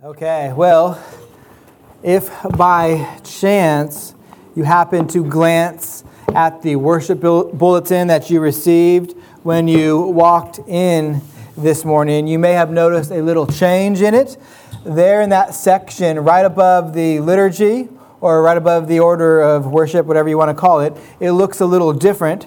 Okay, well, if by chance you happen to glance at the worship bulletin that you received when you walked in this morning, you may have noticed a little change in it. There in that section, right above the liturgy, or right above the order of worship, whatever you want to call it, it looks a little different.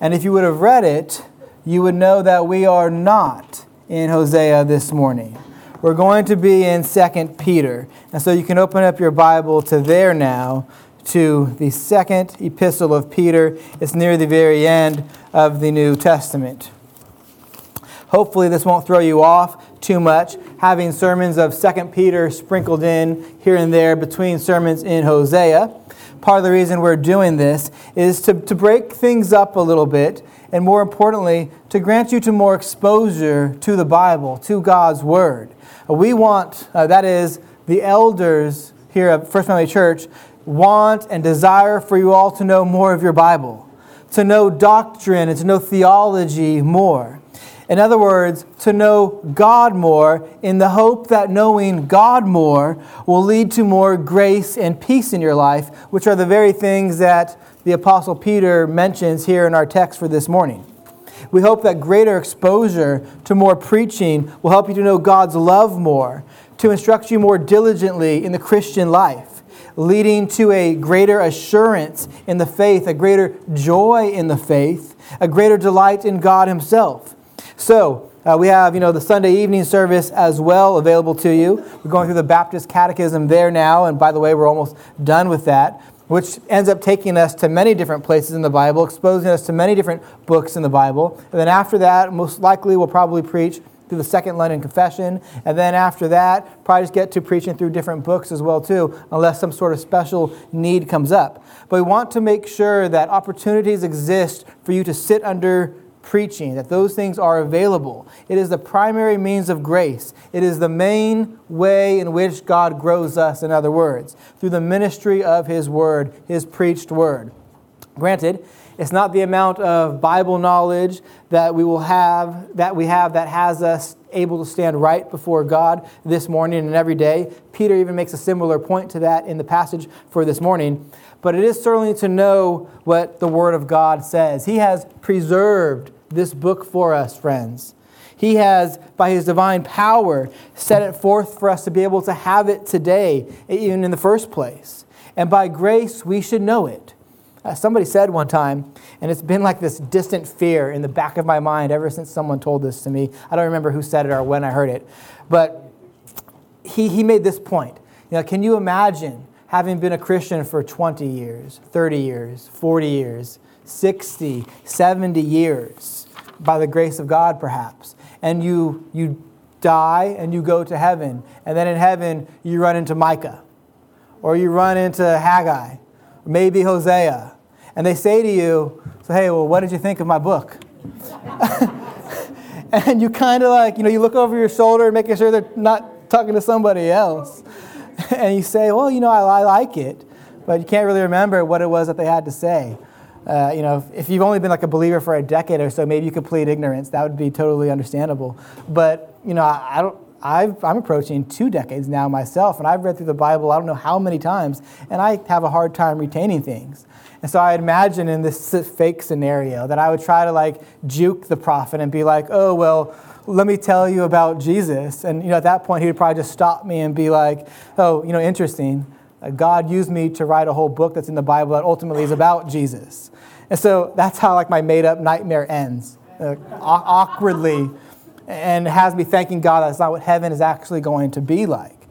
And if you would have read it, you would know that we are not in Hosea this morning. We're going to be in 2 Peter. And so you can open up your Bible to there now, to the second epistle of Peter. It's near the very end of the New Testament. Hopefully, this won't throw you off too much, having sermons of 2 Peter sprinkled in here and there between sermons in Hosea. Part of the reason we're doing this is to, to break things up a little bit, and more importantly, to grant you to more exposure to the Bible, to God's Word. We want, uh, that is, the elders here at First Family Church want and desire for you all to know more of your Bible, to know doctrine and to know theology more. In other words, to know God more in the hope that knowing God more will lead to more grace and peace in your life, which are the very things that the Apostle Peter mentions here in our text for this morning. We hope that greater exposure to more preaching will help you to know God's love more, to instruct you more diligently in the Christian life, leading to a greater assurance in the faith, a greater joy in the faith, a greater delight in God Himself. So, uh, we have, you know, the Sunday evening service as well available to you. We're going through the Baptist Catechism there now, and by the way, we're almost done with that which ends up taking us to many different places in the Bible, exposing us to many different books in the Bible. And then after that, most likely we'll probably preach through the Second London Confession. And then after that, probably just get to preaching through different books as well too, unless some sort of special need comes up. But we want to make sure that opportunities exist for you to sit under preaching, that those things are available. It is the primary means of grace. It is the main way in which God grows us, in other words, through the ministry of His Word, His preached Word. Granted, it's not the amount of Bible knowledge that we will have, that we have that has us able to stand right before God this morning and every day. Peter even makes a similar point to that in the passage for this morning. But it is certainly to know what the Word of God says. He has preserved this book for us, friends. He has, by His divine power, set it forth for us to be able to have it today, even in the first place. And by grace, we should know it. Uh, somebody said one time, and it's been like this distant fear in the back of my mind ever since someone told this to me. I don't remember who said it or when I heard it, but he, he made this point. You know, can you imagine having been a Christian for 20 years, 30 years, 40 years, 60, 70 years, by the grace of God, perhaps, and you, you die and you go to heaven, and then in heaven you run into Micah, or you run into Haggai, maybe Hosea, and they say to you, so, hey, well, what did you think of my book? and you kind of like, you know, you look over your shoulder, making sure they're not talking to somebody else. and you say, well, you know, I, I like it, but you can't really remember what it was that they had to say. Uh, you know, if you've only been like a believer for a decade or so, maybe you could plead ignorance. That would be totally understandable. But you know, I, I don't. i am approaching two decades now myself, and I've read through the Bible I don't know how many times, and I have a hard time retaining things. And so I imagine in this fake scenario that I would try to like juke the prophet and be like, "Oh well, let me tell you about Jesus." And you know, at that point, he would probably just stop me and be like, "Oh, you know, interesting." God used me to write a whole book that's in the Bible that ultimately is about Jesus. And so that's how like my made up nightmare ends, uh, awkwardly, and has me thanking God that's not what heaven is actually going to be like.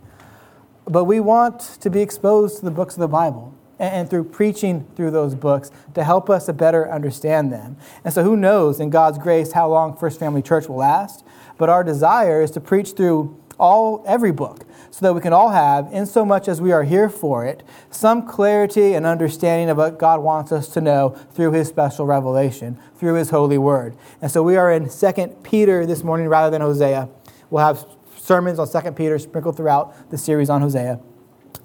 But we want to be exposed to the books of the Bible and through preaching through those books to help us to better understand them. And so who knows in God's grace how long First Family Church will last, but our desire is to preach through all every book so that we can all have, in so much as we are here for it, some clarity and understanding of what God wants us to know through his special revelation, through his holy word. And so we are in 2 Peter this morning rather than Hosea. We'll have sermons on 2 Peter sprinkled throughout the series on Hosea.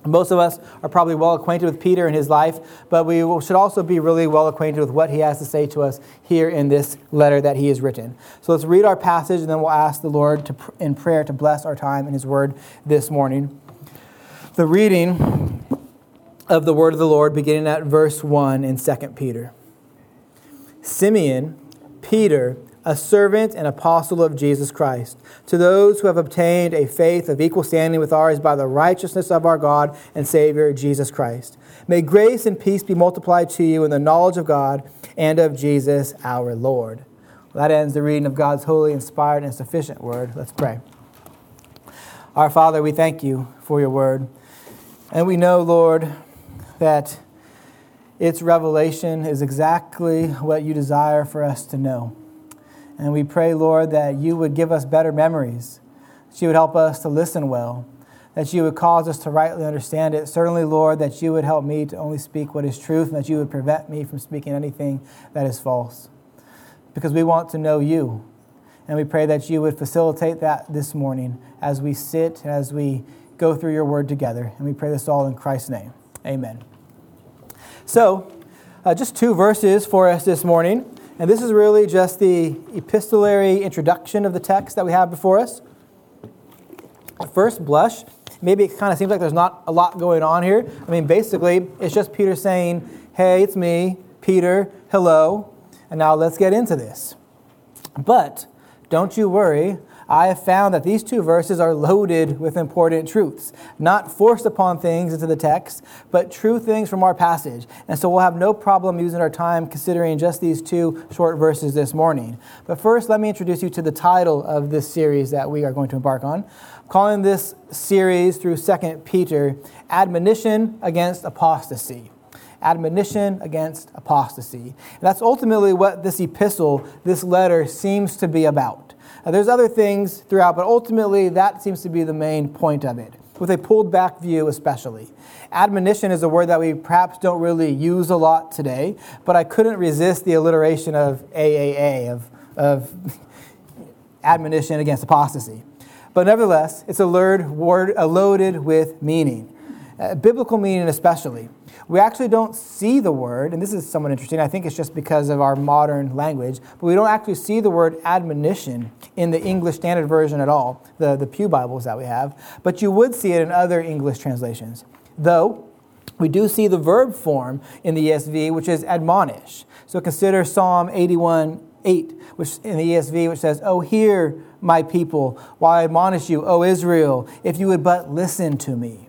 Most of us are probably well acquainted with Peter and his life, but we should also be really well acquainted with what he has to say to us here in this letter that he has written. So let's read our passage and then we'll ask the Lord to, in prayer to bless our time in his word this morning. The reading of the word of the Lord beginning at verse 1 in 2 Peter. Simeon, Peter, a servant and apostle of Jesus Christ, to those who have obtained a faith of equal standing with ours by the righteousness of our God and Savior, Jesus Christ. May grace and peace be multiplied to you in the knowledge of God and of Jesus our Lord. Well, that ends the reading of God's holy, inspired, and sufficient word. Let's pray. Our Father, we thank you for your word. And we know, Lord, that its revelation is exactly what you desire for us to know. And we pray, Lord, that you would give us better memories, that you would help us to listen well, that you would cause us to rightly understand it. Certainly, Lord, that you would help me to only speak what is truth, and that you would prevent me from speaking anything that is false. Because we want to know you. And we pray that you would facilitate that this morning as we sit, and as we go through your word together. And we pray this all in Christ's name. Amen. So, uh, just two verses for us this morning. And this is really just the epistolary introduction of the text that we have before us. At first blush, maybe it kind of seems like there's not a lot going on here. I mean, basically, it's just Peter saying, Hey, it's me, Peter, hello, and now let's get into this. But don't you worry, I have found that these two verses are loaded with important truths, not forced upon things into the text, but true things from our passage. And so we'll have no problem using our time considering just these two short verses this morning. But first, let me introduce you to the title of this series that we are going to embark on. I'm calling this series through 2 Peter Admonition Against Apostasy admonition against apostasy. And that's ultimately what this epistle, this letter, seems to be about. Now, there's other things throughout, but ultimately that seems to be the main point of it, with a pulled back view especially. Admonition is a word that we perhaps don't really use a lot today, but I couldn't resist the alliteration of AAA, of, of admonition against apostasy. But nevertheless, it's a word, word loaded with meaning, uh, biblical meaning especially. We actually don't see the word, and this is somewhat interesting. I think it's just because of our modern language, but we don't actually see the word admonition in the English Standard Version at all, the, the Pew Bibles that we have, but you would see it in other English translations. Though, we do see the verb form in the ESV, which is admonish. So consider Psalm 81 8, which in the ESV, which says, Oh, hear, my people, while I admonish you, O Israel, if you would but listen to me.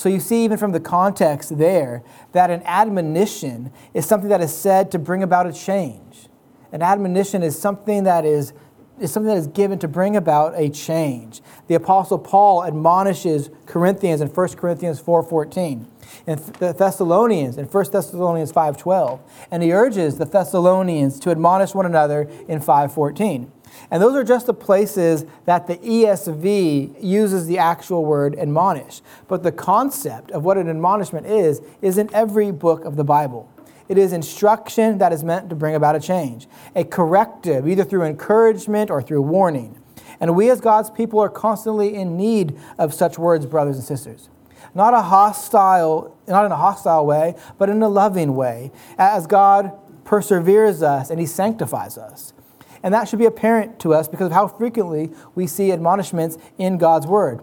So you see, even from the context there, that an admonition is something that is said to bring about a change. An admonition is something that is, is something that is given to bring about a change. The Apostle Paul admonishes Corinthians in 1 Corinthians 4.14, and the Thessalonians in 1 Thessalonians 5.12, and he urges the Thessalonians to admonish one another in 5.14. And those are just the places that the ESV uses the actual word admonish. But the concept of what an admonishment is, is in every book of the Bible. It is instruction that is meant to bring about a change, a corrective, either through encouragement or through warning. And we as God's people are constantly in need of such words, brothers and sisters. Not a hostile, not in a hostile way, but in a loving way, as God perseveres us and He sanctifies us. And that should be apparent to us because of how frequently we see admonishments in God's Word.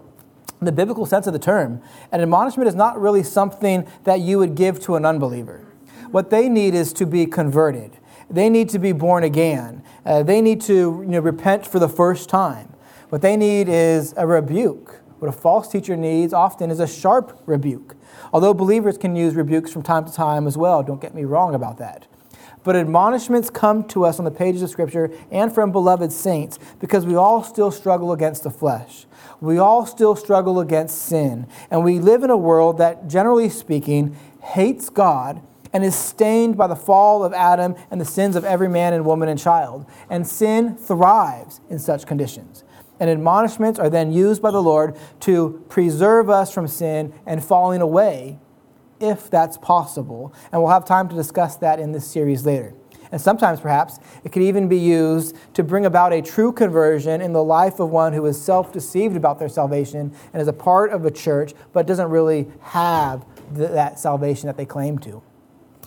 In the biblical sense of the term, an admonishment is not really something that you would give to an unbeliever. What they need is to be converted. They need to be born again. Uh, they need to you know, repent for the first time. What they need is a rebuke. What a false teacher needs often is a sharp rebuke. Although believers can use rebukes from time to time as well, don't get me wrong about that. But admonishments come to us on the pages of Scripture and from beloved saints because we all still struggle against the flesh. We all still struggle against sin. And we live in a world that, generally speaking, hates God and is stained by the fall of Adam and the sins of every man and woman and child. And sin thrives in such conditions. And admonishments are then used by the Lord to preserve us from sin and falling away if that's possible. And we'll have time to discuss that in this series later. And sometimes, perhaps, it could even be used to bring about a true conversion in the life of one who is self deceived about their salvation and is a part of a church but doesn't really have the, that salvation that they claim to.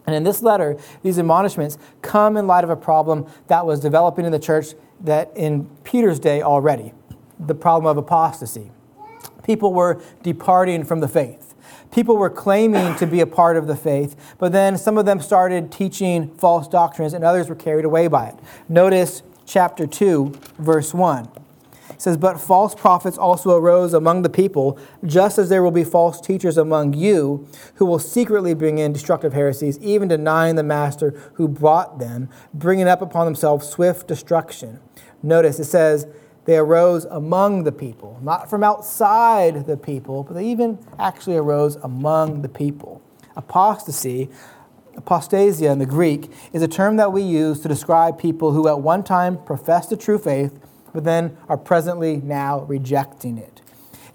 And in this letter, these admonishments come in light of a problem that was developing in the church that in Peter's day already the problem of apostasy. People were departing from the faith people were claiming to be a part of the faith, but then some of them started teaching false doctrines and others were carried away by it. Notice chapter 2, verse 1. It says, But false prophets also arose among the people, just as there will be false teachers among you, who will secretly bring in destructive heresies, even denying the master who brought them, bringing up upon themselves swift destruction. Notice it says, they arose among the people, not from outside the people, but they even actually arose among the people. Apostasy, apostasia in the Greek, is a term that we use to describe people who at one time professed the true faith, but then are presently now rejecting it.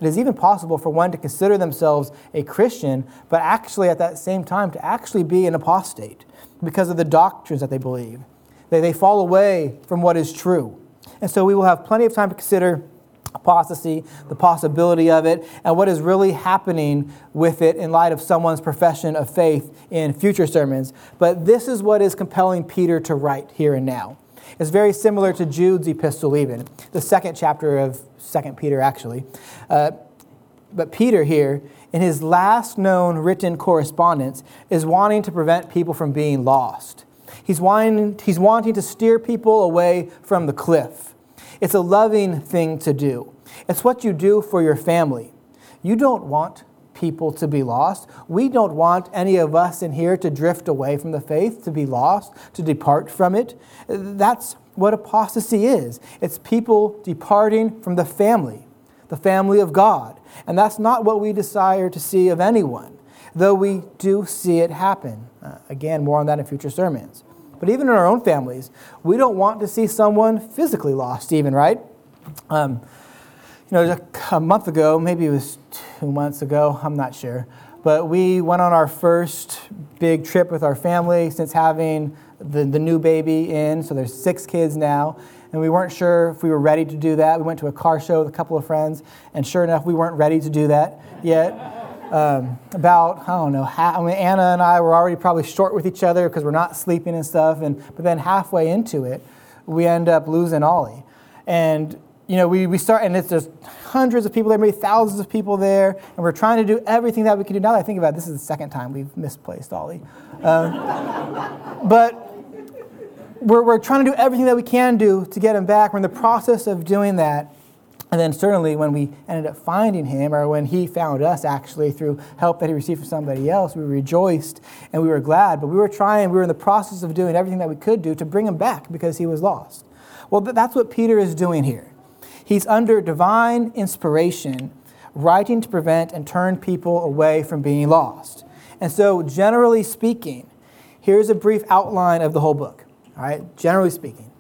It is even possible for one to consider themselves a Christian, but actually at that same time to actually be an apostate because of the doctrines that they believe. They, they fall away from what is true. And so we will have plenty of time to consider apostasy, the possibility of it, and what is really happening with it in light of someone's profession of faith in future sermons. But this is what is compelling Peter to write here and now. It's very similar to Jude's epistle, even, the second chapter of 2 Peter, actually. Uh, but Peter here, in his last known written correspondence, is wanting to prevent people from being lost. He's wanting, he's wanting to steer people away from the cliff. It's a loving thing to do. It's what you do for your family. You don't want people to be lost. We don't want any of us in here to drift away from the faith, to be lost, to depart from it. That's what apostasy is it's people departing from the family, the family of God. And that's not what we desire to see of anyone, though we do see it happen. Uh, again, more on that in future sermons. But even in our own families, we don't want to see someone physically lost, even, right? Um, you know, a month ago, maybe it was two months ago, I'm not sure, but we went on our first big trip with our family since having the, the new baby in. So there's six kids now. And we weren't sure if we were ready to do that. We went to a car show with a couple of friends, and sure enough, we weren't ready to do that yet um, about I don't know. Half, I mean, Anna and I were already probably short with each other because we're not sleeping and stuff. And but then halfway into it, we end up losing Ollie, and you know we, we start and it's just hundreds of people there, maybe thousands of people there, and we're trying to do everything that we can do. Now that I think about it, this is the second time we've misplaced Ollie, um, but. We're, we're trying to do everything that we can do to get him back. We're in the process of doing that. And then certainly when we ended up finding him, or when he found us actually through help that he received from somebody else, we rejoiced and we were glad. But we were trying, we were in the process of doing everything that we could do to bring him back because he was lost. Well, that's what Peter is doing here. He's under divine inspiration, writing to prevent and turn people away from being lost. And so, generally speaking, here's a brief outline of the whole book. All right, generally speaking.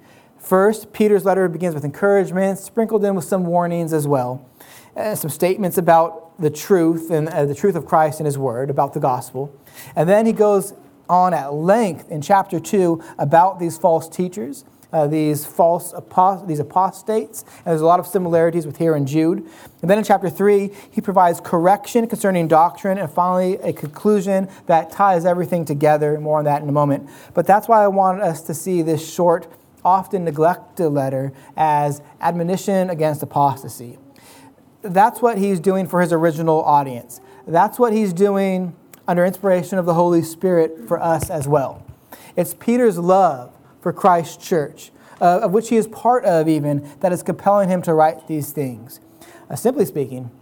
First, Peter's letter begins with encouragement, sprinkled in with some warnings as well, uh, some statements about the truth and uh, the truth of Christ and his word, about the gospel. And then he goes on at length in chapter 2 about these false teachers. Uh, these false apost- these apostates, and there's a lot of similarities with here in Jude. And then in chapter three, he provides correction concerning doctrine, and finally a conclusion that ties everything together. More on that in a moment. But that's why I wanted us to see this short often neglected letter as admonition against apostasy. That's what he's doing for his original audience. That's what he's doing under inspiration of the Holy Spirit for us as well. It's Peter's love for Christ's church, uh, of which he is part of, even, that is compelling him to write these things. Uh, simply speaking,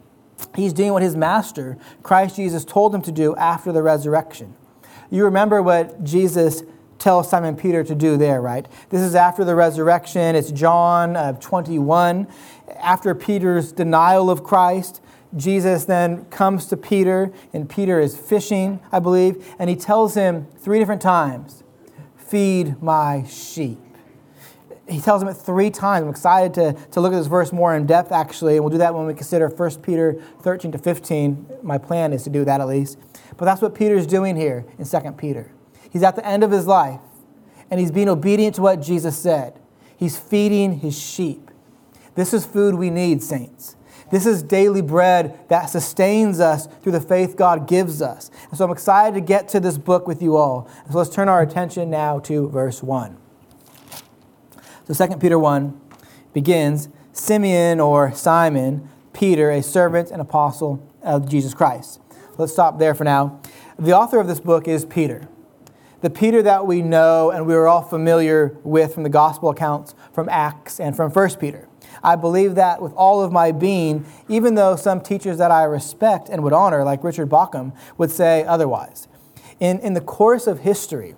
he's doing what his master, Christ Jesus, told him to do after the resurrection. You remember what Jesus tells Simon Peter to do there, right? This is after the resurrection. It's John uh, 21. After Peter's denial of Christ, Jesus then comes to Peter, and Peter is fishing, I believe, and he tells him three different times Feed my sheep. He tells him it three times. I'm excited to, to look at this verse more in depth, actually, and we'll do that when we consider 1 Peter 13 to 15. My plan is to do that at least. But that's what Peter's doing here in 2 Peter. He's at the end of his life. and he's being obedient to what Jesus said. He's feeding his sheep. This is food we need, saints. This is daily bread that sustains us through the faith God gives us. And so I'm excited to get to this book with you all. So let's turn our attention now to verse 1. So 2 Peter 1 begins Simeon or Simon, Peter, a servant and apostle of Jesus Christ. Let's stop there for now. The author of this book is Peter. The Peter that we know and we are all familiar with from the gospel accounts from Acts and from 1 Peter. I believe that with all of my being, even though some teachers that I respect and would honor, like Richard Bauckham, would say otherwise. In, in the course of history,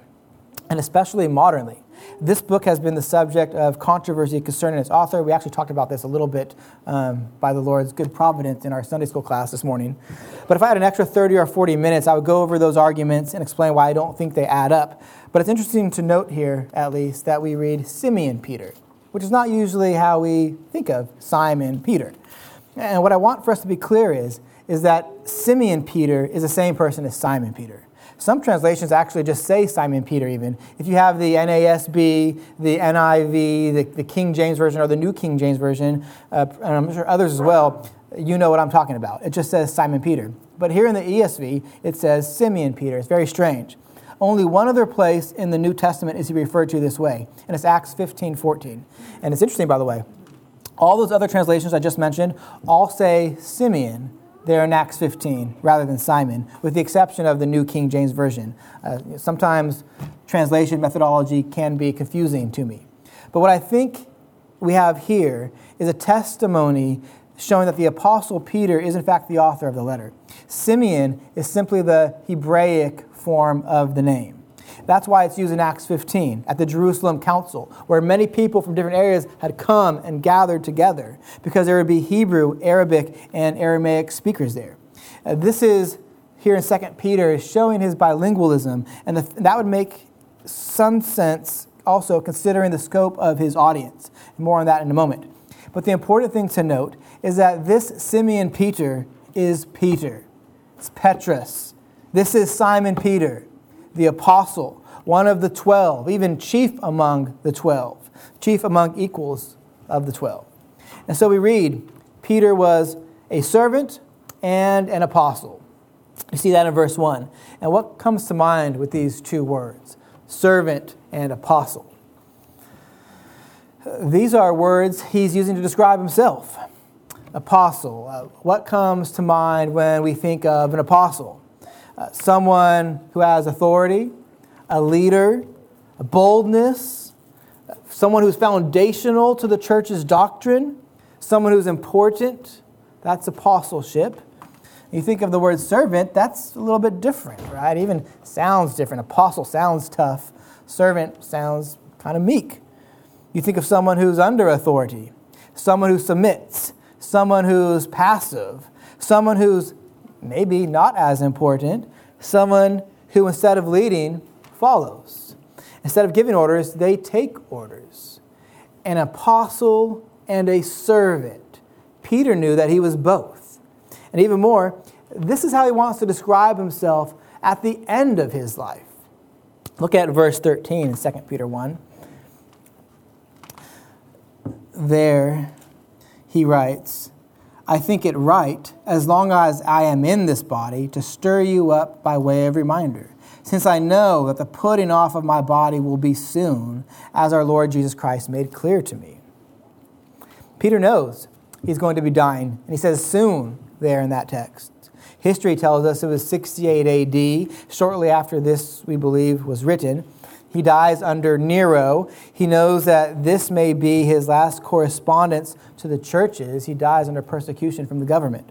and especially modernly, this book has been the subject of controversy concerning its author. We actually talked about this a little bit um, by the Lord's good providence in our Sunday school class this morning. But if I had an extra 30 or 40 minutes, I would go over those arguments and explain why I don't think they add up. But it's interesting to note here, at least, that we read Simeon Peter, which is not usually how we think of Simon Peter. And what I want for us to be clear is, is that Simeon Peter is the same person as Simon Peter. Some translations actually just say Simon Peter, even. If you have the NASB, the NIV, the, the King James Version, or the New King James Version, uh, and I'm sure others as well, you know what I'm talking about. It just says Simon Peter. But here in the ESV, it says Simeon Peter. It's very strange. Only one other place in the New Testament is he referred to this way, and it's Acts 15 14. And it's interesting, by the way. All those other translations I just mentioned all say Simeon, there in Acts 15 rather than Simon, with the exception of the New King James Version. Uh, sometimes translation methodology can be confusing to me. But what I think we have here is a testimony showing that the Apostle Peter is, in fact, the author of the letter. Simeon is simply the Hebraic form of the name. That's why it's used in Acts 15 at the Jerusalem Council, where many people from different areas had come and gathered together because there would be Hebrew, Arabic, and Aramaic speakers there. Uh, this is here in 2 Peter is showing his bilingualism, and the, that would make some sense also considering the scope of his audience. More on that in a moment. But the important thing to note is that this Simeon Peter is Peter. It's Petrus. This is Simon Peter the apostle, one of the twelve, even chief among the twelve, chief among equals of the twelve. And so we read Peter was a servant and an apostle. You see that in verse 1. And what comes to mind with these two words? Servant and apostle. These are words he's using to describe himself. Apostle. Uh, what comes to mind when we think of an apostle? Uh, someone who has authority, a leader, a boldness, someone who's foundational to the church's doctrine, someone who's important. That's apostleship. You think of the word servant, that's a little bit different, right? Even sounds different. Apostle sounds tough, servant sounds kind of meek. You think of someone who's under authority, someone who submits, someone who's passive, someone who's maybe not as important, someone who instead of leading, follows. Instead of giving orders, they take orders. An apostle and a servant. Peter knew that he was both. And even more, this is how he wants to describe himself at the end of his life. Look at verse 13 in 2 Peter 1. There he writes, I think it right, as long as I am in this body, to stir you up by way of reminder, since I know that the putting off of my body will be soon, as our Lord Jesus Christ made clear to me. Peter knows he's going to be dying, and he says soon there in that text. History tells us it was 68 AD, shortly after this, we believe, was written. He dies under Nero. He knows that this may be his last correspondence to the churches. He dies under persecution from the government.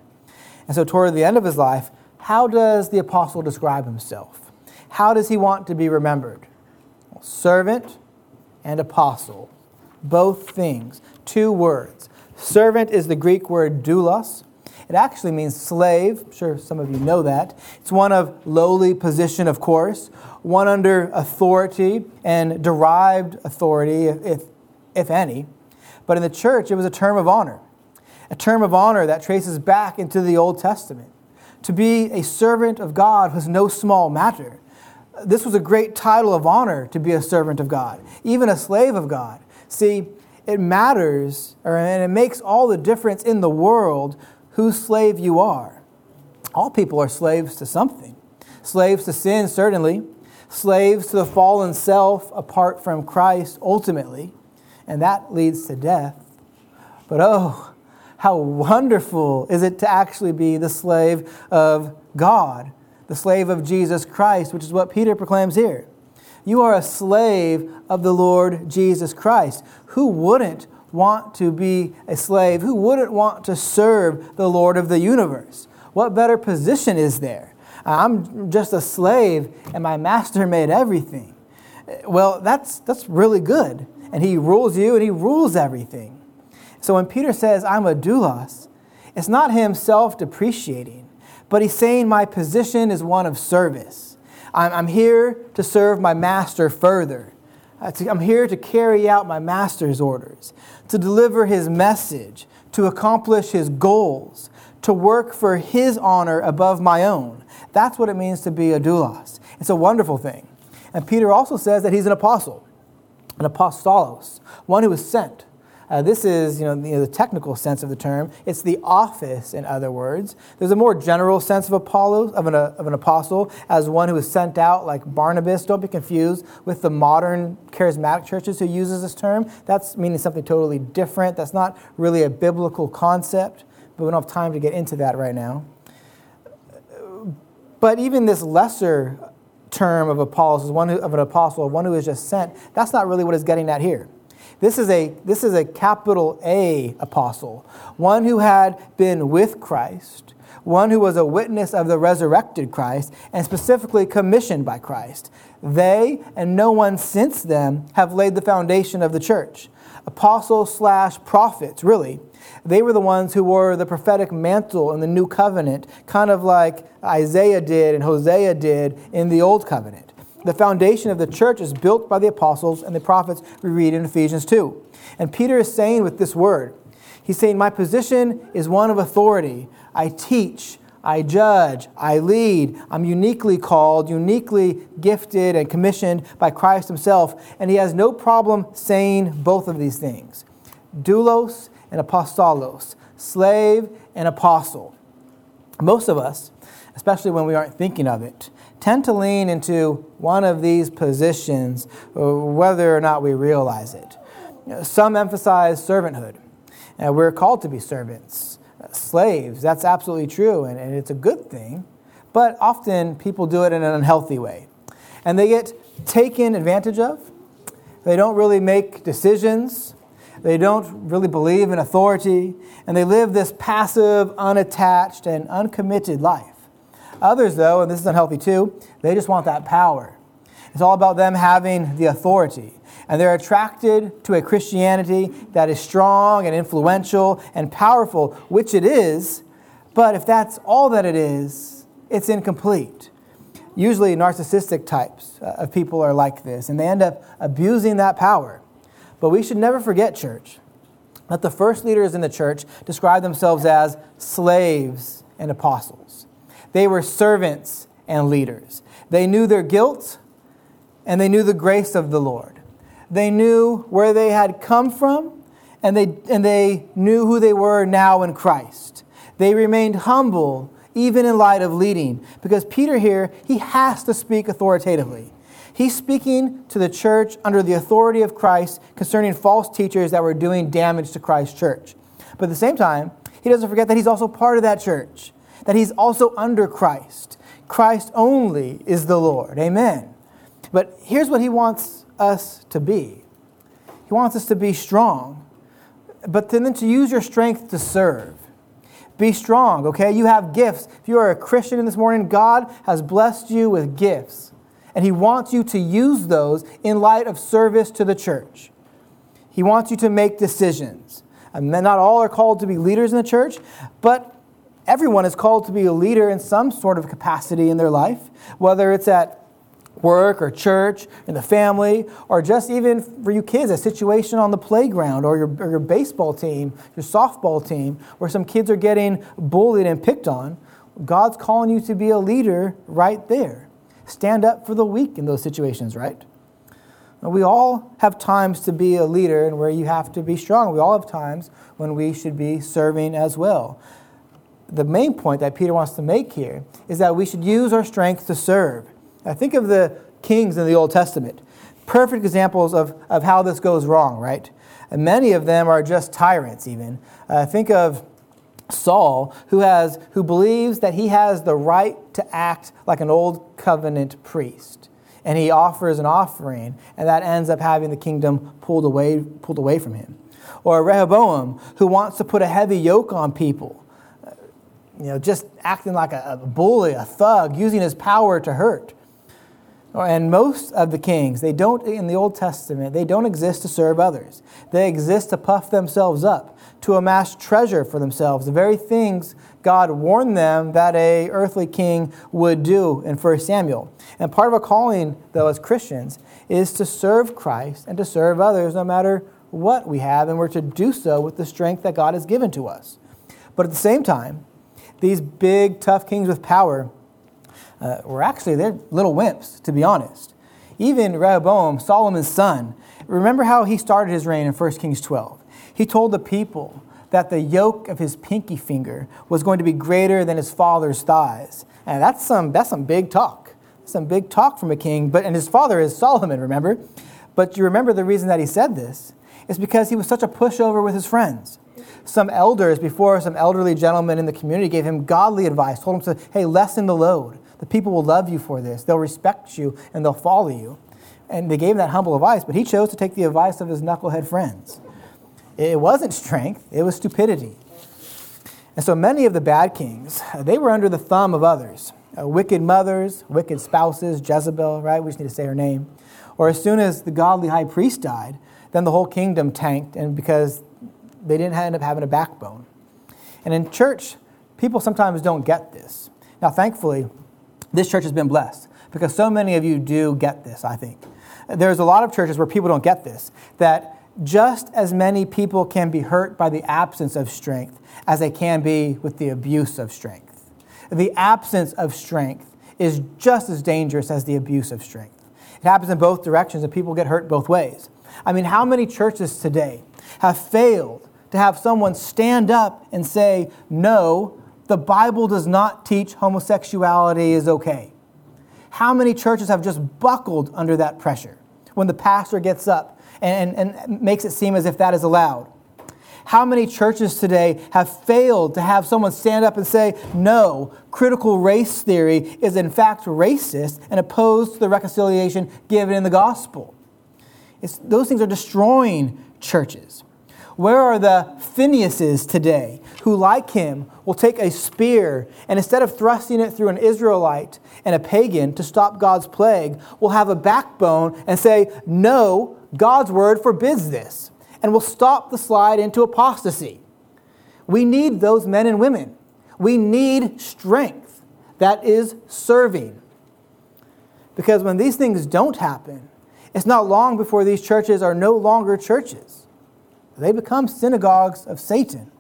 And so, toward the end of his life, how does the apostle describe himself? How does he want to be remembered? Well, servant and apostle, both things, two words. Servant is the Greek word doulos. It actually means slave. I'm sure some of you know that. It's one of lowly position, of course, one under authority and derived authority, if, if any. But in the church, it was a term of honor, a term of honor that traces back into the Old Testament. To be a servant of God was no small matter. this was a great title of honor to be a servant of God, even a slave of God. See, it matters, and it makes all the difference in the world whose slave you are. All people are slaves to something. Slaves to sin, certainly. Slaves to the fallen self apart from Christ, ultimately. And that leads to death. But oh, how wonderful is it to actually be the slave of God, the slave of Jesus Christ, which is what Peter proclaims here. You are a slave of the Lord Jesus Christ. Who wouldn't want to be a slave? Who wouldn't want to serve the Lord of the universe? What better position is there? I'm just a slave and my master made everything. Well, that's, that's really good. And he rules you and he rules everything. So when Peter says, I'm a doulos, it's not him self depreciating, but he's saying my position is one of service. I'm, I'm here to serve my master further. Uh, I'm here to carry out my master's orders, to deliver his message, to accomplish his goals, to work for his honor above my own. That's what it means to be a doulos. It's a wonderful thing. And Peter also says that he's an apostle, an apostolos, one who is sent. Uh, this is you know, the, the, technical sense of the term. It's the office, in other words. There's a more general sense of, Apollo, of, an, uh, of an apostle as one who is sent out, like Barnabas. Don't be confused with the modern charismatic churches who uses this term. That's meaning something totally different. That's not really a biblical concept, but we don't have time to get into that right now. But even this lesser term of is one who, of an apostle, one who is just sent, that's not really what it's getting at here. This is a, this is a capital A apostle, one who had been with Christ, one who was a witness of the resurrected Christ, and specifically commissioned by Christ. They and no one since them have laid the foundation of the church. Apostles slash prophets, really. They were the ones who wore the prophetic mantle in the new covenant, kind of like Isaiah did and Hosea did in the old covenant. The foundation of the church is built by the apostles and the prophets we read in Ephesians 2. And Peter is saying with this word, he's saying, My position is one of authority. I teach, I judge, I lead. I'm uniquely called, uniquely gifted, and commissioned by Christ Himself. And He has no problem saying both of these things doulos and apostolos, slave and apostle. Most of us, especially when we aren't thinking of it, tend to lean into one of these positions, uh, whether or not we realize it. Some emphasize servanthood. and we're called to be servants, uh, slaves. That's absolutely true, and, and it's a good thing. But often people do it in an unhealthy way. And they get taken advantage of. They don't really make decisions. They don't really believe in authority. And they live this passive, unattached, and uncommitted life. Others, though, and this is unhealthy too, they just want that power. It's all about them having the authority. And they're attracted to a Christianity that is strong and influential and powerful, which it is. But if that's all that it is, it's incomplete. Usually, narcissistic types uh, of people are like this, and they end up abusing that power. But we should never forget, church, that the first leaders in the church describe themselves as slaves and apostles. They were servants and leaders. They knew their guilt and they knew the grace of the Lord. They knew where they had come from and they, and they knew who they were now in Christ. They remained humble even in light of leading because Peter here, he has to speak authoritatively. He's speaking to the church under the authority of Christ concerning false teachers that were doing damage to Christ's church. But at the same time, he doesn't forget that he's also part of that church that he's also under Christ. Christ only is the Lord. Amen. But here's what he wants us to be He wants us to be strong, but then to use your strength to serve. Be strong, okay? You have gifts. If you are a Christian this morning, God has blessed you with gifts, and He wants you to use those in light of service to the church. He wants you to make decisions. And not all are called to be leaders in the church, but Everyone is called to be a leader in some sort of capacity in their life, whether it's at work or church, in the family, or just even for you kids, a situation on the playground or your, or your baseball team, your softball team, where some kids are getting bullied and picked on. God's calling you to be a leader right there. stand up for the weak in those situations, right? We all have times to be a leader and where you have to be strong. We all have times when we should be serving as well. The main point that Peter wants to make here is that we should use our strength to serve. Now, think of the kings in the Old Testament. Perfect examples of, of how this goes wrong, right? And many of them are just tyrants, even. Uh, think of Saul, who, has, who believes that he has the right to act like an old covenant priest. And he offers an offering, and that ends up having the kingdom pulled away, pulled away from him. Or Rehoboam, who wants to put a heavy yoke on people, you know, just acting like a, a bully, a thug, using his power to hurt. And most of the kings, they don't, in the Old Testament, they don't exist to serve others. They exist to puff themselves up, to amass treasure for themselves, the very things God warned them that a earthly king would do in 1 Samuel. And part of our calling, though, as Christians, is to serve Christ and to serve others no matter what we have, and we're to do so with the strength that God has given to us. But at the same time, these big, tough kings with power, uh, were actually they're little wimps, to be honest. Even Rehoboam, Solomon's son, remember how he started his reign in 1 Kings 12. He told the people that the yoke of his pinky finger was going to be greater than his father's thighs. And that's some, that's some big talk. Some big talk from a king. But, and his father is Solomon, remember? But you remember the reason that he said this is because he was such a pushover with his friends. Some elders before, some elderly gentlemen in the community gave him godly advice, told him to, hey, lessen the load. The people will love you for this. They'll respect you and they'll follow you. And they gave him that humble advice, but he chose to take the advice of his knucklehead friends. It wasn't strength, it was stupidity. And so many of the bad kings, they were under the thumb of others. Uh, wicked mothers, wicked spouses, Jezebel, right? We just need to say her name. Or as soon as the godly high priest died, then the whole kingdom tanked, and because they didn't end up having a backbone. And in church, people sometimes don't get this. Now, thankfully, this church has been blessed because so many of you do get this, I think. There's a lot of churches where people don't get this, that just as many people can be hurt by the absence of strength as they can be with the abuse of strength. The absence of strength is just as dangerous as the abuse of strength. It happens in both directions, and people get hurt both ways. I mean, how many churches today have failed to have someone stand up and say, No, the Bible does not teach homosexuality is okay. How many churches have just buckled under that pressure when the pastor gets up and, and, and makes it seem as if that is allowed? How many churches today have failed to have someone stand up and say, no, critical race theory is in fact racist and opposed to the reconciliation given in the gospel? It's, those things are destroying churches. Where are the Phineases today who, like him, will take a spear and instead of thrusting it through an Israelite and a pagan to stop God's plague, will have a backbone and say, No, God's word forbids this, and will stop the slide into apostasy? We need those men and women. We need strength that is serving. Because when these things don't happen, it's not long before these churches are no longer churches. They become synagogues of Satan.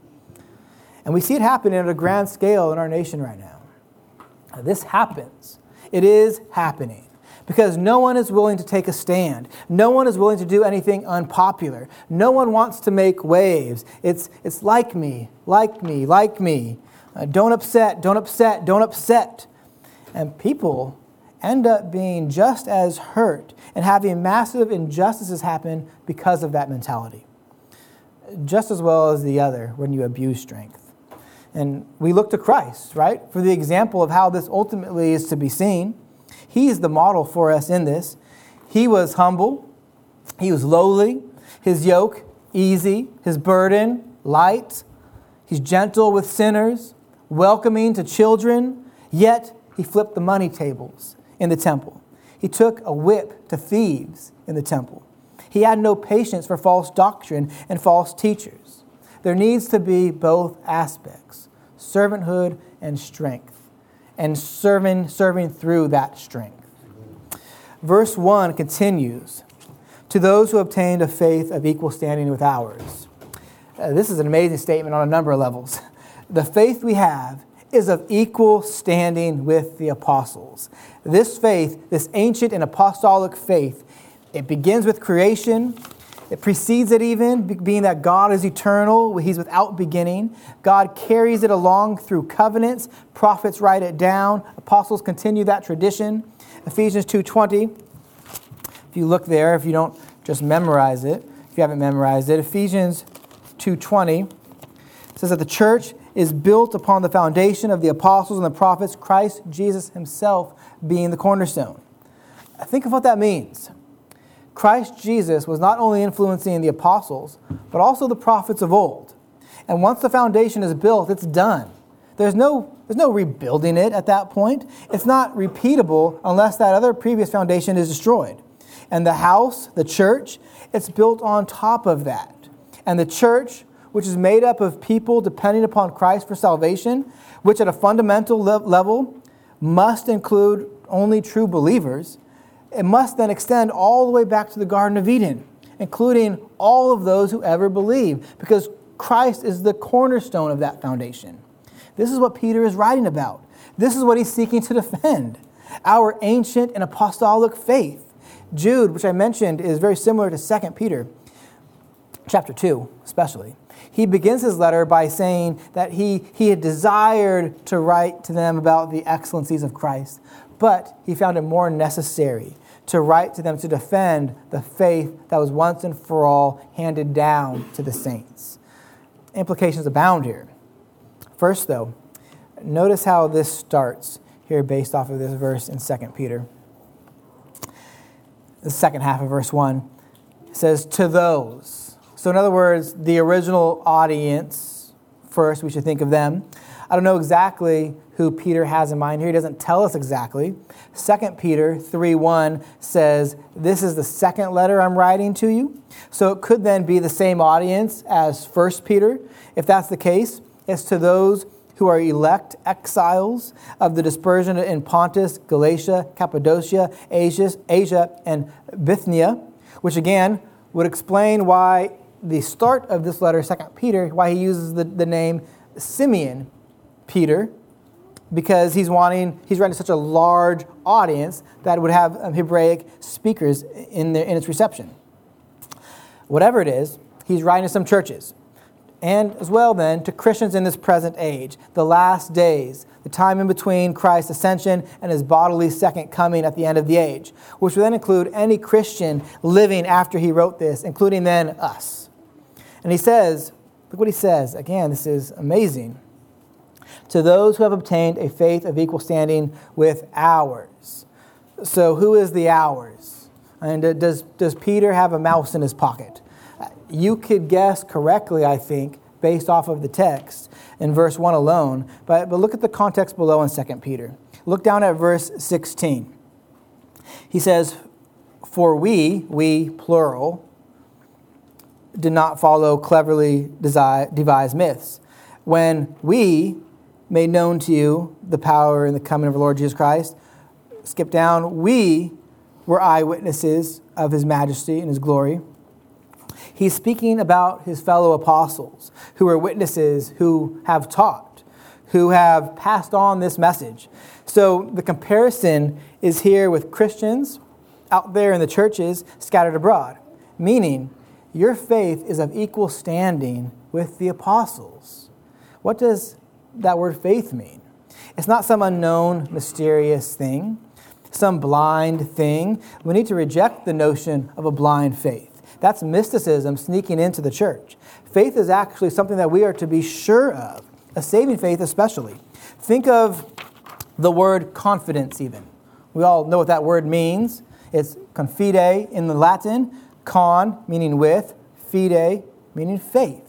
And we see it happening at a grand scale in our nation right now. This happens. It is happening because no one is willing to take a stand. No one is willing to do anything unpopular. No one wants to make waves. It's, it's like me, like me, like me. Uh, don't upset, don't upset, don't upset. And people end up being just as hurt and having massive injustices happen because of that mentality just as well as the other when you abuse strength. And we look to Christ, right, for the example of how this ultimately is to be seen. He is the model for us in this. He was humble, he was lowly, his yoke easy, his burden light. He's gentle with sinners, welcoming to children, yet he flipped the money tables in the temple. He took a whip to thieves in the temple. He had no patience for false doctrine and false teachers. There needs to be both aspects servanthood and strength, and serving, serving through that strength. Verse 1 continues To those who obtained a faith of equal standing with ours. Uh, this is an amazing statement on a number of levels. The faith we have is of equal standing with the apostles. This faith, this ancient and apostolic faith, it begins with creation. It precedes it even, being that God is eternal, He's without beginning. God carries it along through covenants. Prophets write it down. Apostles continue that tradition. Ephesians 2:20. If you look there, if you don't just memorize it, if you haven't memorized it, Ephesians 2:20 says that the church is built upon the foundation of the apostles and the prophets, Christ Jesus himself being the cornerstone. Think of what that means. Christ Jesus was not only influencing the apostles, but also the prophets of old. And once the foundation is built, it's done. There's no, there's no rebuilding it at that point. It's not repeatable unless that other previous foundation is destroyed. And the house, the church, it's built on top of that. And the church, which is made up of people depending upon Christ for salvation, which at a fundamental level must include only true believers, it must then extend all the way back to the Garden of Eden, including all of those who ever believe, because Christ is the cornerstone of that foundation. This is what Peter is writing about. This is what he's seeking to defend our ancient and apostolic faith. Jude, which I mentioned, is very similar to 2 Peter, chapter 2, especially he begins his letter by saying that he, he had desired to write to them about the excellencies of Christ, but he found it more necessary to write to them to defend the faith that was once and for all handed down to the saints. Implications abound here. First, though, notice how this starts here based off of this verse in 2 Peter. The second half of verse 1 says, To those so, in other words, the original audience, first, we should think of them. I don't know exactly who Peter has in mind here. He doesn't tell us exactly. 2 Peter 3 1 says, This is the second letter I'm writing to you. So it could then be the same audience as 1 Peter. If that's the case, it's to those who are elect exiles of the dispersion in Pontus, Galatia, Cappadocia, Asia, Asia and Bithynia, which again would explain why the start of this letter, Second Peter, why he uses the, the name Simeon Peter, because he's wanting, he's writing to such a large audience that would have um, Hebraic speakers in, the, in its reception. Whatever it is, he's writing to some churches. And as well, then, to Christians in this present age, the last days, the time in between Christ's ascension and his bodily second coming at the end of the age, which would then include any Christian living after he wrote this, including then us. And he says, look what he says. Again, this is amazing. To those who have obtained a faith of equal standing with ours. So, who is the ours? And does, does Peter have a mouse in his pocket? Uh, you could guess correctly, I think, based off of the text in verse 1 alone. But, but look at the context below in 2 Peter. Look down at verse 16. He says, For we, we plural, did not follow cleverly devised myths. When we made known to you the power and the coming of our Lord Jesus Christ, skip down, we were eyewitnesses of his majesty and his glory. He's speaking about his fellow apostles who are witnesses who have taught, who have passed on this message. So the comparison is here with Christians out there in the churches scattered abroad, meaning your faith is of equal standing with the apostles. What does that word faith mean? It's not some unknown, mysterious thing, some blind thing. We need to reject the notion of a blind faith. That's mysticism sneaking into the church. Faith is actually something that we are to be sure of, a saving faith especially. Think of the word confidence, even. We all know what that word means. It's confide in the Latin, Con, meaning with, fide, meaning faith.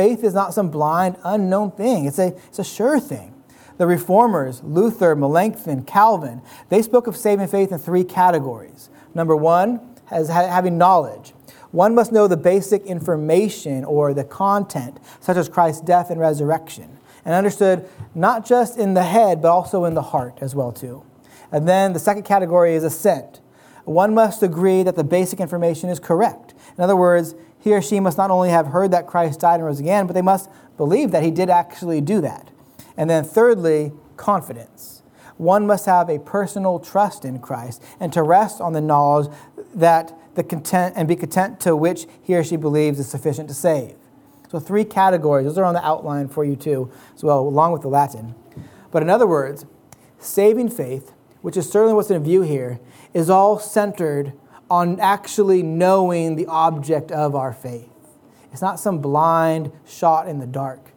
Faith is not some blind, unknown thing, it's a, it's a sure thing. The reformers, Luther, Melanchthon, Calvin, they spoke of saving faith in three categories. Number one, as having knowledge. One must know the basic information or the content, such as Christ's death and resurrection, and understood not just in the head, but also in the heart as well too. And then the second category is assent one must agree that the basic information is correct. In other words, he or she must not only have heard that Christ died and rose again, but they must believe that he did actually do that. And then, thirdly, confidence. One must have a personal trust in Christ and to rest on the knowledge that the content and be content to which he or she believes is sufficient to save. So, three categories. Those are on the outline for you too, as well, along with the Latin. But in other words, saving faith, which is certainly what's in view here, is all centered on actually knowing the object of our faith. It's not some blind shot in the dark.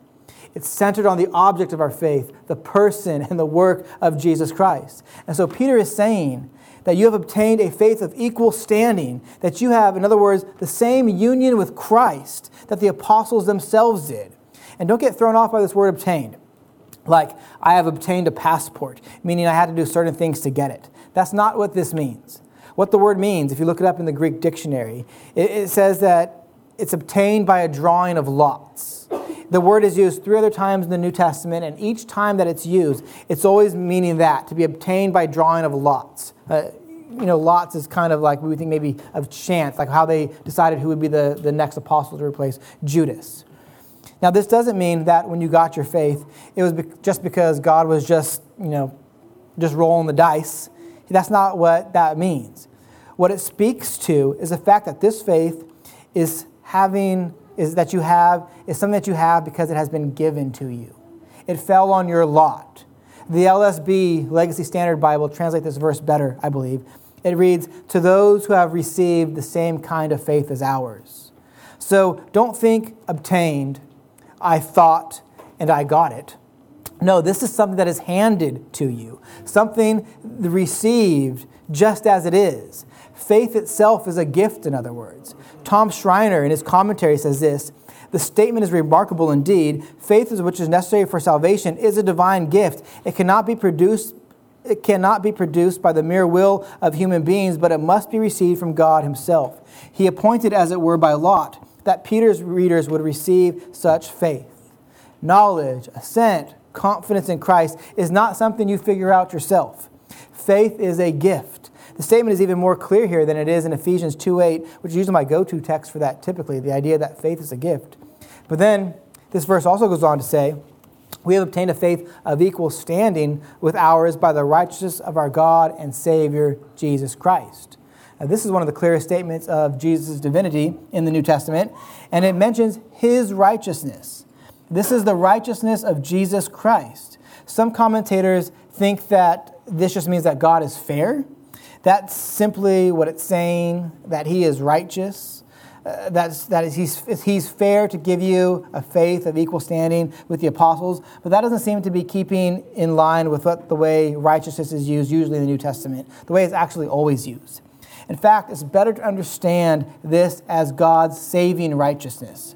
It's centered on the object of our faith, the person and the work of Jesus Christ. And so Peter is saying that you have obtained a faith of equal standing, that you have, in other words, the same union with Christ that the apostles themselves did. And don't get thrown off by this word obtained. Like, I have obtained a passport, meaning I had to do certain things to get it. That's not what this means. What the word means, if you look it up in the Greek dictionary, it, it says that it's obtained by a drawing of lots. The word is used three other times in the New Testament, and each time that it's used, it's always meaning that, to be obtained by drawing of lots. Uh, you know, lots is kind of like we would think maybe of chance, like how they decided who would be the, the next apostle to replace Judas. Now, this doesn't mean that when you got your faith, it was just because God was just, you know, just rolling the dice. That's not what that means. What it speaks to is the fact that this faith is having is that you have is something that you have because it has been given to you. It fell on your lot. The LSB Legacy Standard Bible translates this verse better, I believe. It reads, "To those who have received the same kind of faith as ours." So don't think obtained, I thought and I got it. No, this is something that is handed to you, something received just as it is. Faith itself is a gift, in other words. Tom Schreiner, in his commentary, says this The statement is remarkable indeed. Faith, which is necessary for salvation, is a divine gift. It cannot be produced. It cannot be produced by the mere will of human beings, but it must be received from God Himself. He appointed, as it were, by lot, that Peter's readers would receive such faith. Knowledge, assent, confidence in Christ is not something you figure out yourself. Faith is a gift. The statement is even more clear here than it is in Ephesians 2:8, which is usually my go-to text for that typically, the idea that faith is a gift. But then this verse also goes on to say, we have obtained a faith of equal standing with ours by the righteousness of our God and Savior Jesus Christ. Now, this is one of the clearest statements of Jesus' divinity in the New Testament, and it mentions his righteousness. This is the righteousness of Jesus Christ. Some commentators think that this just means that God is fair, that's simply what it's saying, that he is righteous. Uh, that's, that is, he's, he's fair to give you a faith of equal standing with the apostles, but that doesn't seem to be keeping in line with what the way righteousness is used usually in the New Testament, the way it's actually always used. In fact, it's better to understand this as God's saving righteousness.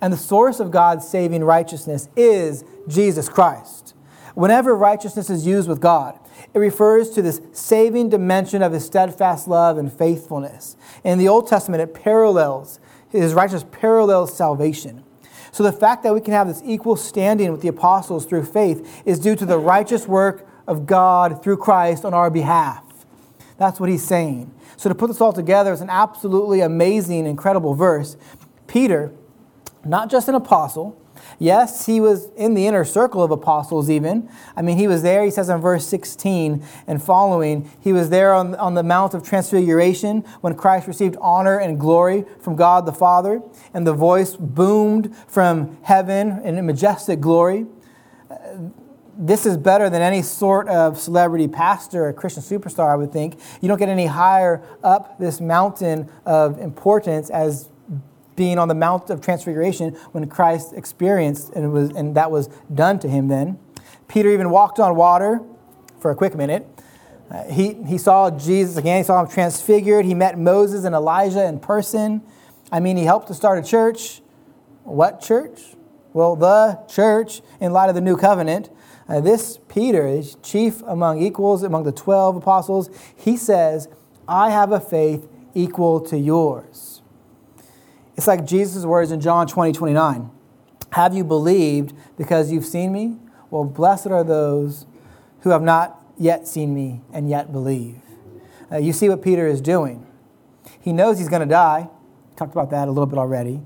And the source of God's saving righteousness is Jesus Christ. Whenever righteousness is used with God, it refers to this saving dimension of his steadfast love and faithfulness. In the Old Testament, it parallels, his righteousness parallels salvation. So the fact that we can have this equal standing with the apostles through faith is due to the righteous work of God through Christ on our behalf. That's what he's saying. So to put this all together is an absolutely amazing, incredible verse. Peter, not just an apostle, Yes, he was in the inner circle of apostles, even. I mean, he was there, he says in verse 16 and following, he was there on, on the Mount of Transfiguration when Christ received honor and glory from God the Father, and the voice boomed from heaven in majestic glory. this is better than any sort of celebrity pastor or Christian superstar, I would think. You don't get any higher up this mountain of importance as being on the Mount of Transfiguration when Christ experienced and, was, and that was done to him then. Peter even walked on water for a quick minute. Uh, he, he saw Jesus again, he saw him transfigured. He met Moses and Elijah in person. I mean, he helped to start a church. What church? Well, the church in light of the new covenant. Uh, this Peter, is chief among equals, among the 12 apostles, he says, I have a faith equal to yours. It's like Jesus' words in John 20, 29. Have you believed because you've seen me? Well, blessed are those who have not yet seen me and yet believe. Uh, you see what Peter is doing. He knows he's going to die. Talked about that a little bit already.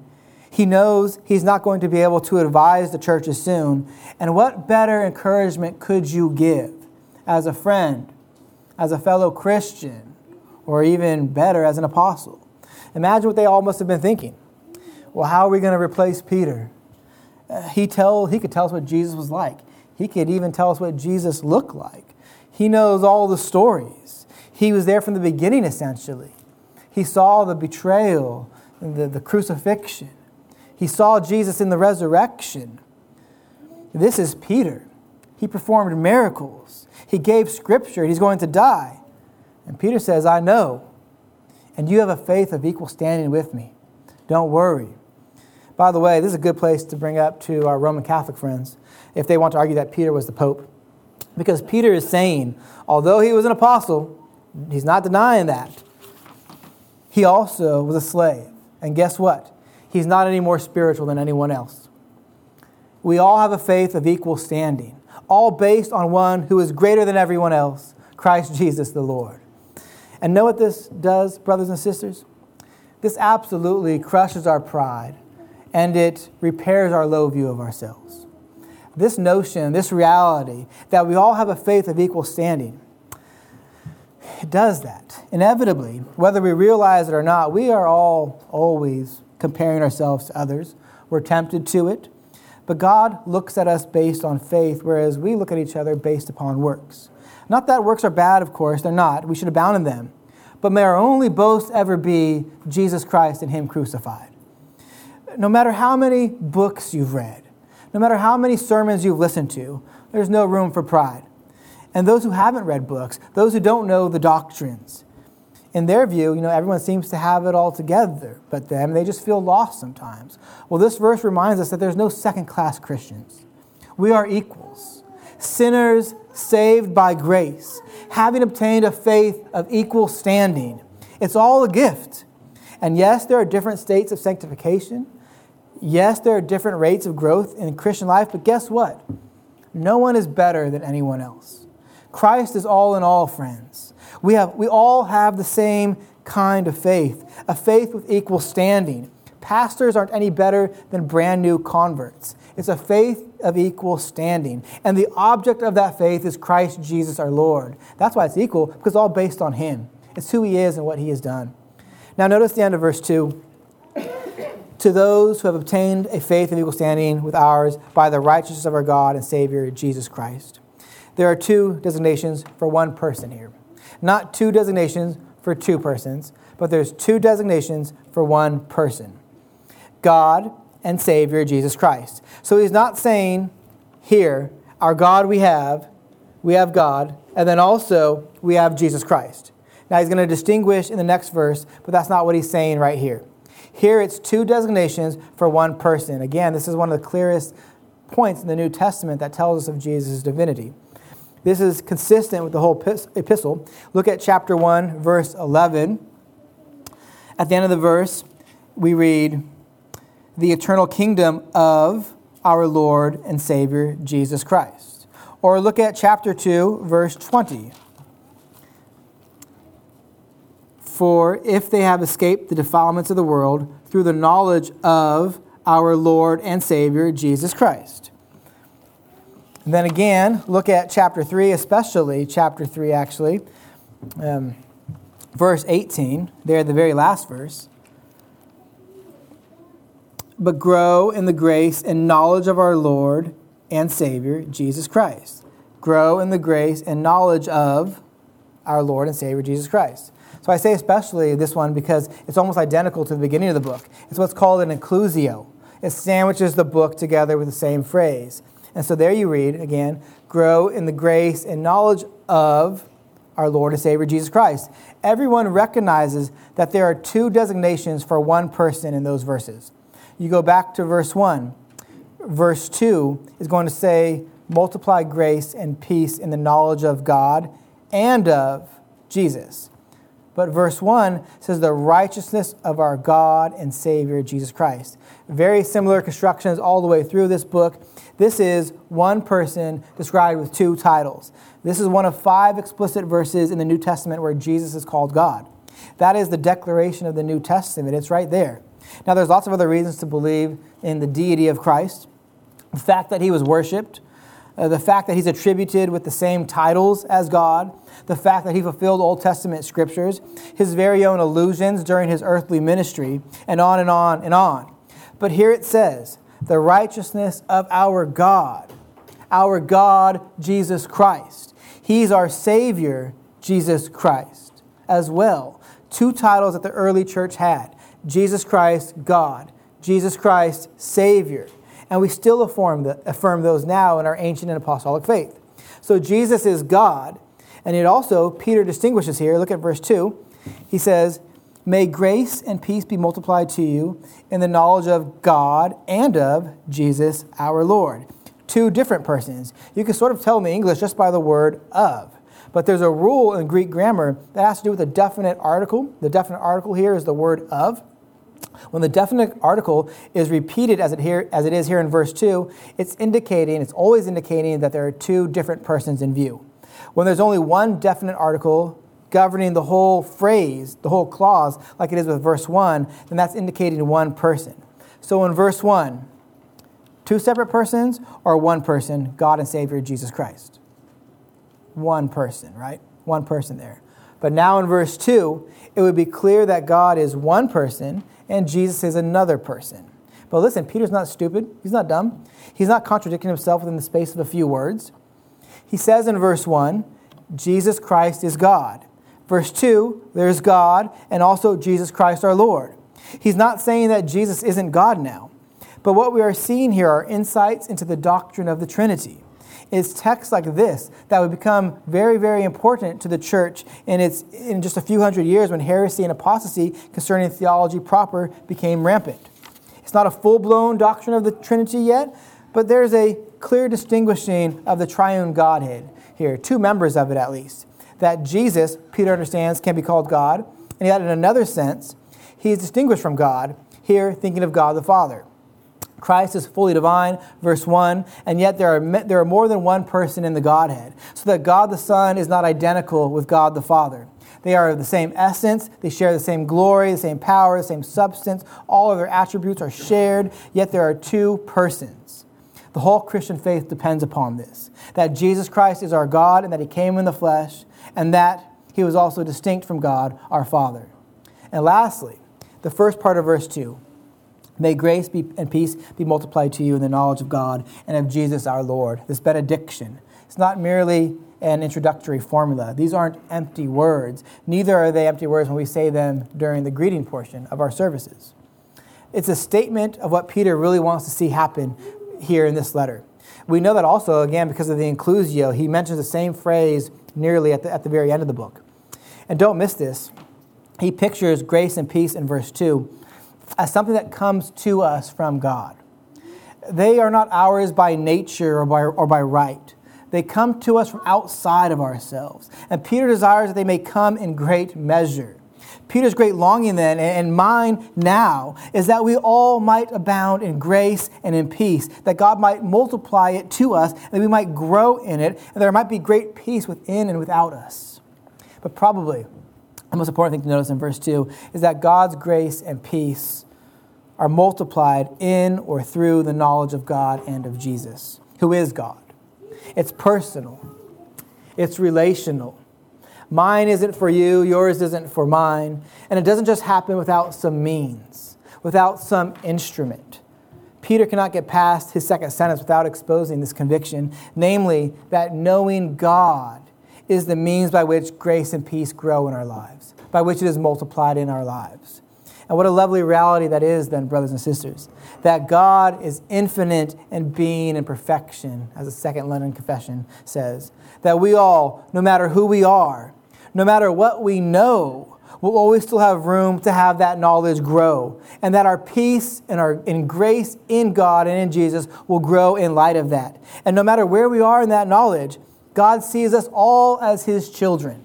He knows he's not going to be able to advise the churches soon. And what better encouragement could you give as a friend, as a fellow Christian, or even better, as an apostle? Imagine what they all must have been thinking. Well, how are we going to replace Peter? Uh, he, tell, he could tell us what Jesus was like. He could even tell us what Jesus looked like. He knows all the stories. He was there from the beginning, essentially. He saw the betrayal, the, the crucifixion. He saw Jesus in the resurrection. This is Peter. He performed miracles. He gave scripture. He's going to die. And Peter says, I know. And you have a faith of equal standing with me. Don't worry. By the way, this is a good place to bring up to our Roman Catholic friends if they want to argue that Peter was the Pope. Because Peter is saying, although he was an apostle, he's not denying that. He also was a slave. And guess what? He's not any more spiritual than anyone else. We all have a faith of equal standing, all based on one who is greater than everyone else, Christ Jesus the Lord. And know what this does, brothers and sisters? This absolutely crushes our pride and it repairs our low view of ourselves. This notion, this reality that we all have a faith of equal standing, it does that. Inevitably, whether we realize it or not, we are all always comparing ourselves to others. We're tempted to it. But God looks at us based on faith, whereas we look at each other based upon works. Not that works are bad, of course, they're not. We should abound in them. But may our only boast ever be Jesus Christ and Him crucified. No matter how many books you've read, no matter how many sermons you've listened to, there's no room for pride. And those who haven't read books, those who don't know the doctrines, in their view, you know, everyone seems to have it all together, but them, they just feel lost sometimes. Well, this verse reminds us that there's no second class Christians. We are equals, sinners saved by grace, having obtained a faith of equal standing. It's all a gift. And yes, there are different states of sanctification. Yes, there are different rates of growth in Christian life, but guess what? No one is better than anyone else. Christ is all in all, friends. We, have, we all have the same kind of faith, a faith with equal standing. Pastors aren't any better than brand new converts. It's a faith of equal standing. And the object of that faith is Christ Jesus our Lord. That's why it's equal, because it's all based on Him. It's who He is and what He has done. Now, notice the end of verse 2. to those who have obtained a faith of equal standing with ours by the righteousness of our God and Savior, Jesus Christ. There are two designations for one person here not two designations for two persons, but there's two designations for one person God and Savior Jesus Christ. So he's not saying here, our God we have, we have God, and then also we have Jesus Christ. Now he's going to distinguish in the next verse, but that's not what he's saying right here. Here it's two designations for one person. Again, this is one of the clearest points in the New Testament that tells us of Jesus' divinity. This is consistent with the whole epistle. Look at chapter 1, verse 11. At the end of the verse, we read, The eternal kingdom of our Lord and Savior Jesus Christ. Or look at chapter 2, verse 20. For if they have escaped the defilements of the world through the knowledge of our Lord and Savior Jesus Christ. And then again, look at chapter 3, especially chapter 3, actually, um, verse 18, there, the very last verse. But grow in the grace and knowledge of our Lord and Savior, Jesus Christ. Grow in the grace and knowledge of our Lord and Savior, Jesus Christ. So I say especially this one because it's almost identical to the beginning of the book. It's what's called an inclusio. It sandwiches the book together with the same phrase. And so there you read again grow in the grace and knowledge of our Lord and Savior Jesus Christ. Everyone recognizes that there are two designations for one person in those verses. You go back to verse 1. Verse 2 is going to say, multiply grace and peace in the knowledge of God and of Jesus. But verse 1 says, the righteousness of our God and Savior Jesus Christ. Very similar constructions all the way through this book. This is one person described with two titles. This is one of five explicit verses in the New Testament where Jesus is called God. That is the declaration of the New Testament. It's right there. Now, there's lots of other reasons to believe in the deity of Christ. The fact that he was worshiped, uh, the fact that he's attributed with the same titles as God, the fact that he fulfilled Old Testament scriptures, his very own allusions during his earthly ministry, and on and on and on. But here it says, the righteousness of our God, our God, Jesus Christ. He's our Savior, Jesus Christ, as well. Two titles that the early church had Jesus Christ, God, Jesus Christ, Savior. And we still affirm, the, affirm those now in our ancient and apostolic faith. So Jesus is God. And it also, Peter distinguishes here. Look at verse 2. He says, May grace and peace be multiplied to you in the knowledge of God and of Jesus our Lord. Two different persons. You can sort of tell in the English just by the word of. But there's a rule in Greek grammar that has to do with a definite article. The definite article here is the word of. When the definite article is repeated as it, here, as it is here in verse 2, it's indicating, it's always indicating that there are two different persons in view. When there's only one definite article governing the whole phrase, the whole clause, like it is with verse 1, then that's indicating one person. So in verse 1, two separate persons or one person, God and Savior Jesus Christ? One person, right? One person there. But now in verse 2, it would be clear that God is one person and Jesus is another person. But listen, Peter's not stupid. He's not dumb. He's not contradicting himself within the space of a few words. He says in verse 1, Jesus Christ is God. Verse 2, there's God and also Jesus Christ our Lord. He's not saying that Jesus isn't God now, but what we are seeing here are insights into the doctrine of the Trinity. It's texts like this that would become very, very important to the church in, its, in just a few hundred years when heresy and apostasy concerning theology proper became rampant. It's not a full blown doctrine of the Trinity yet, but there's a clear distinguishing of the triune Godhead here, two members of it at least that Jesus, Peter understands, can be called God, and yet in another sense, he is distinguished from God, here thinking of God the Father. Christ is fully divine, verse 1, and yet there are, there are more than one person in the Godhead, so that God the Son is not identical with God the Father. They are of the same essence, they share the same glory, the same power, the same substance. All of their attributes are shared, yet there are two persons. The whole Christian faith depends upon this that Jesus Christ is our God and that He came in the flesh, and that he was also distinct from God our Father. And lastly, the first part of verse 2 May grace be, and peace be multiplied to you in the knowledge of God and of Jesus our Lord. This benediction. It's not merely an introductory formula. These aren't empty words. Neither are they empty words when we say them during the greeting portion of our services. It's a statement of what Peter really wants to see happen here in this letter. We know that also, again, because of the inclusio, he mentions the same phrase nearly at the, at the very end of the book. And don't miss this. He pictures grace and peace in verse 2 as something that comes to us from God. They are not ours by nature or by, or by right. They come to us from outside of ourselves. And Peter desires that they may come in great measure. Peter's great longing then, and mine now, is that we all might abound in grace and in peace, that God might multiply it to us, that we might grow in it, and there might be great peace within and without us. But probably the most important thing to notice in verse 2 is that God's grace and peace are multiplied in or through the knowledge of God and of Jesus, who is God. It's personal, it's relational, Mine isn't for you, yours isn't for mine. And it doesn't just happen without some means, without some instrument. Peter cannot get past his second sentence without exposing this conviction, namely that knowing God is the means by which grace and peace grow in our lives, by which it is multiplied in our lives. And what a lovely reality that is, then, brothers and sisters, that God is infinite in being and perfection, as the Second London Confession says. That we all, no matter who we are, no matter what we know, we'll always still have room to have that knowledge grow. And that our peace and our in grace in God and in Jesus will grow in light of that. And no matter where we are in that knowledge, God sees us all as his children,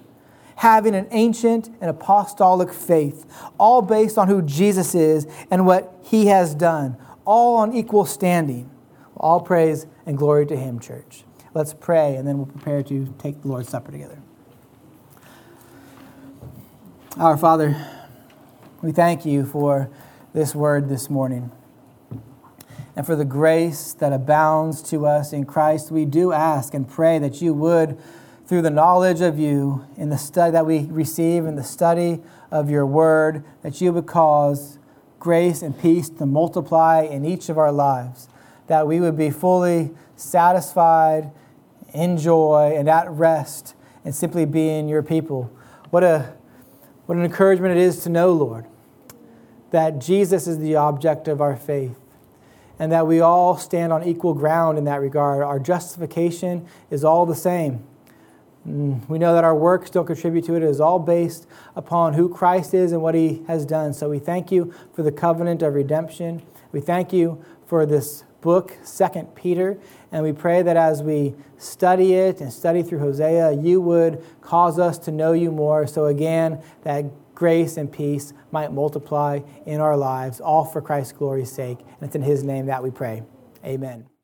having an ancient and apostolic faith, all based on who Jesus is and what he has done, all on equal standing. All praise and glory to him, church. Let's pray, and then we'll prepare to take the Lord's Supper together. Our Father, we thank you for this word this morning. And for the grace that abounds to us in Christ, we do ask and pray that you would, through the knowledge of you in the study that we receive in the study of your word, that you would cause grace and peace to multiply in each of our lives, that we would be fully satisfied, in joy, and at rest, and simply being your people. What, a, what an encouragement it is to know, Lord, that Jesus is the object of our faith and that we all stand on equal ground in that regard. Our justification is all the same. Mm, we know that our works don't contribute to it. It is all based upon who Christ is and what he has done. So we thank you for the covenant of redemption. We thank you for this book, Second Peter, and we pray that as we study it and study through Hosea, you would cause us to know you more. So again, that grace and peace might multiply in our lives, all for Christ's glory's sake. And it's in his name that we pray. Amen.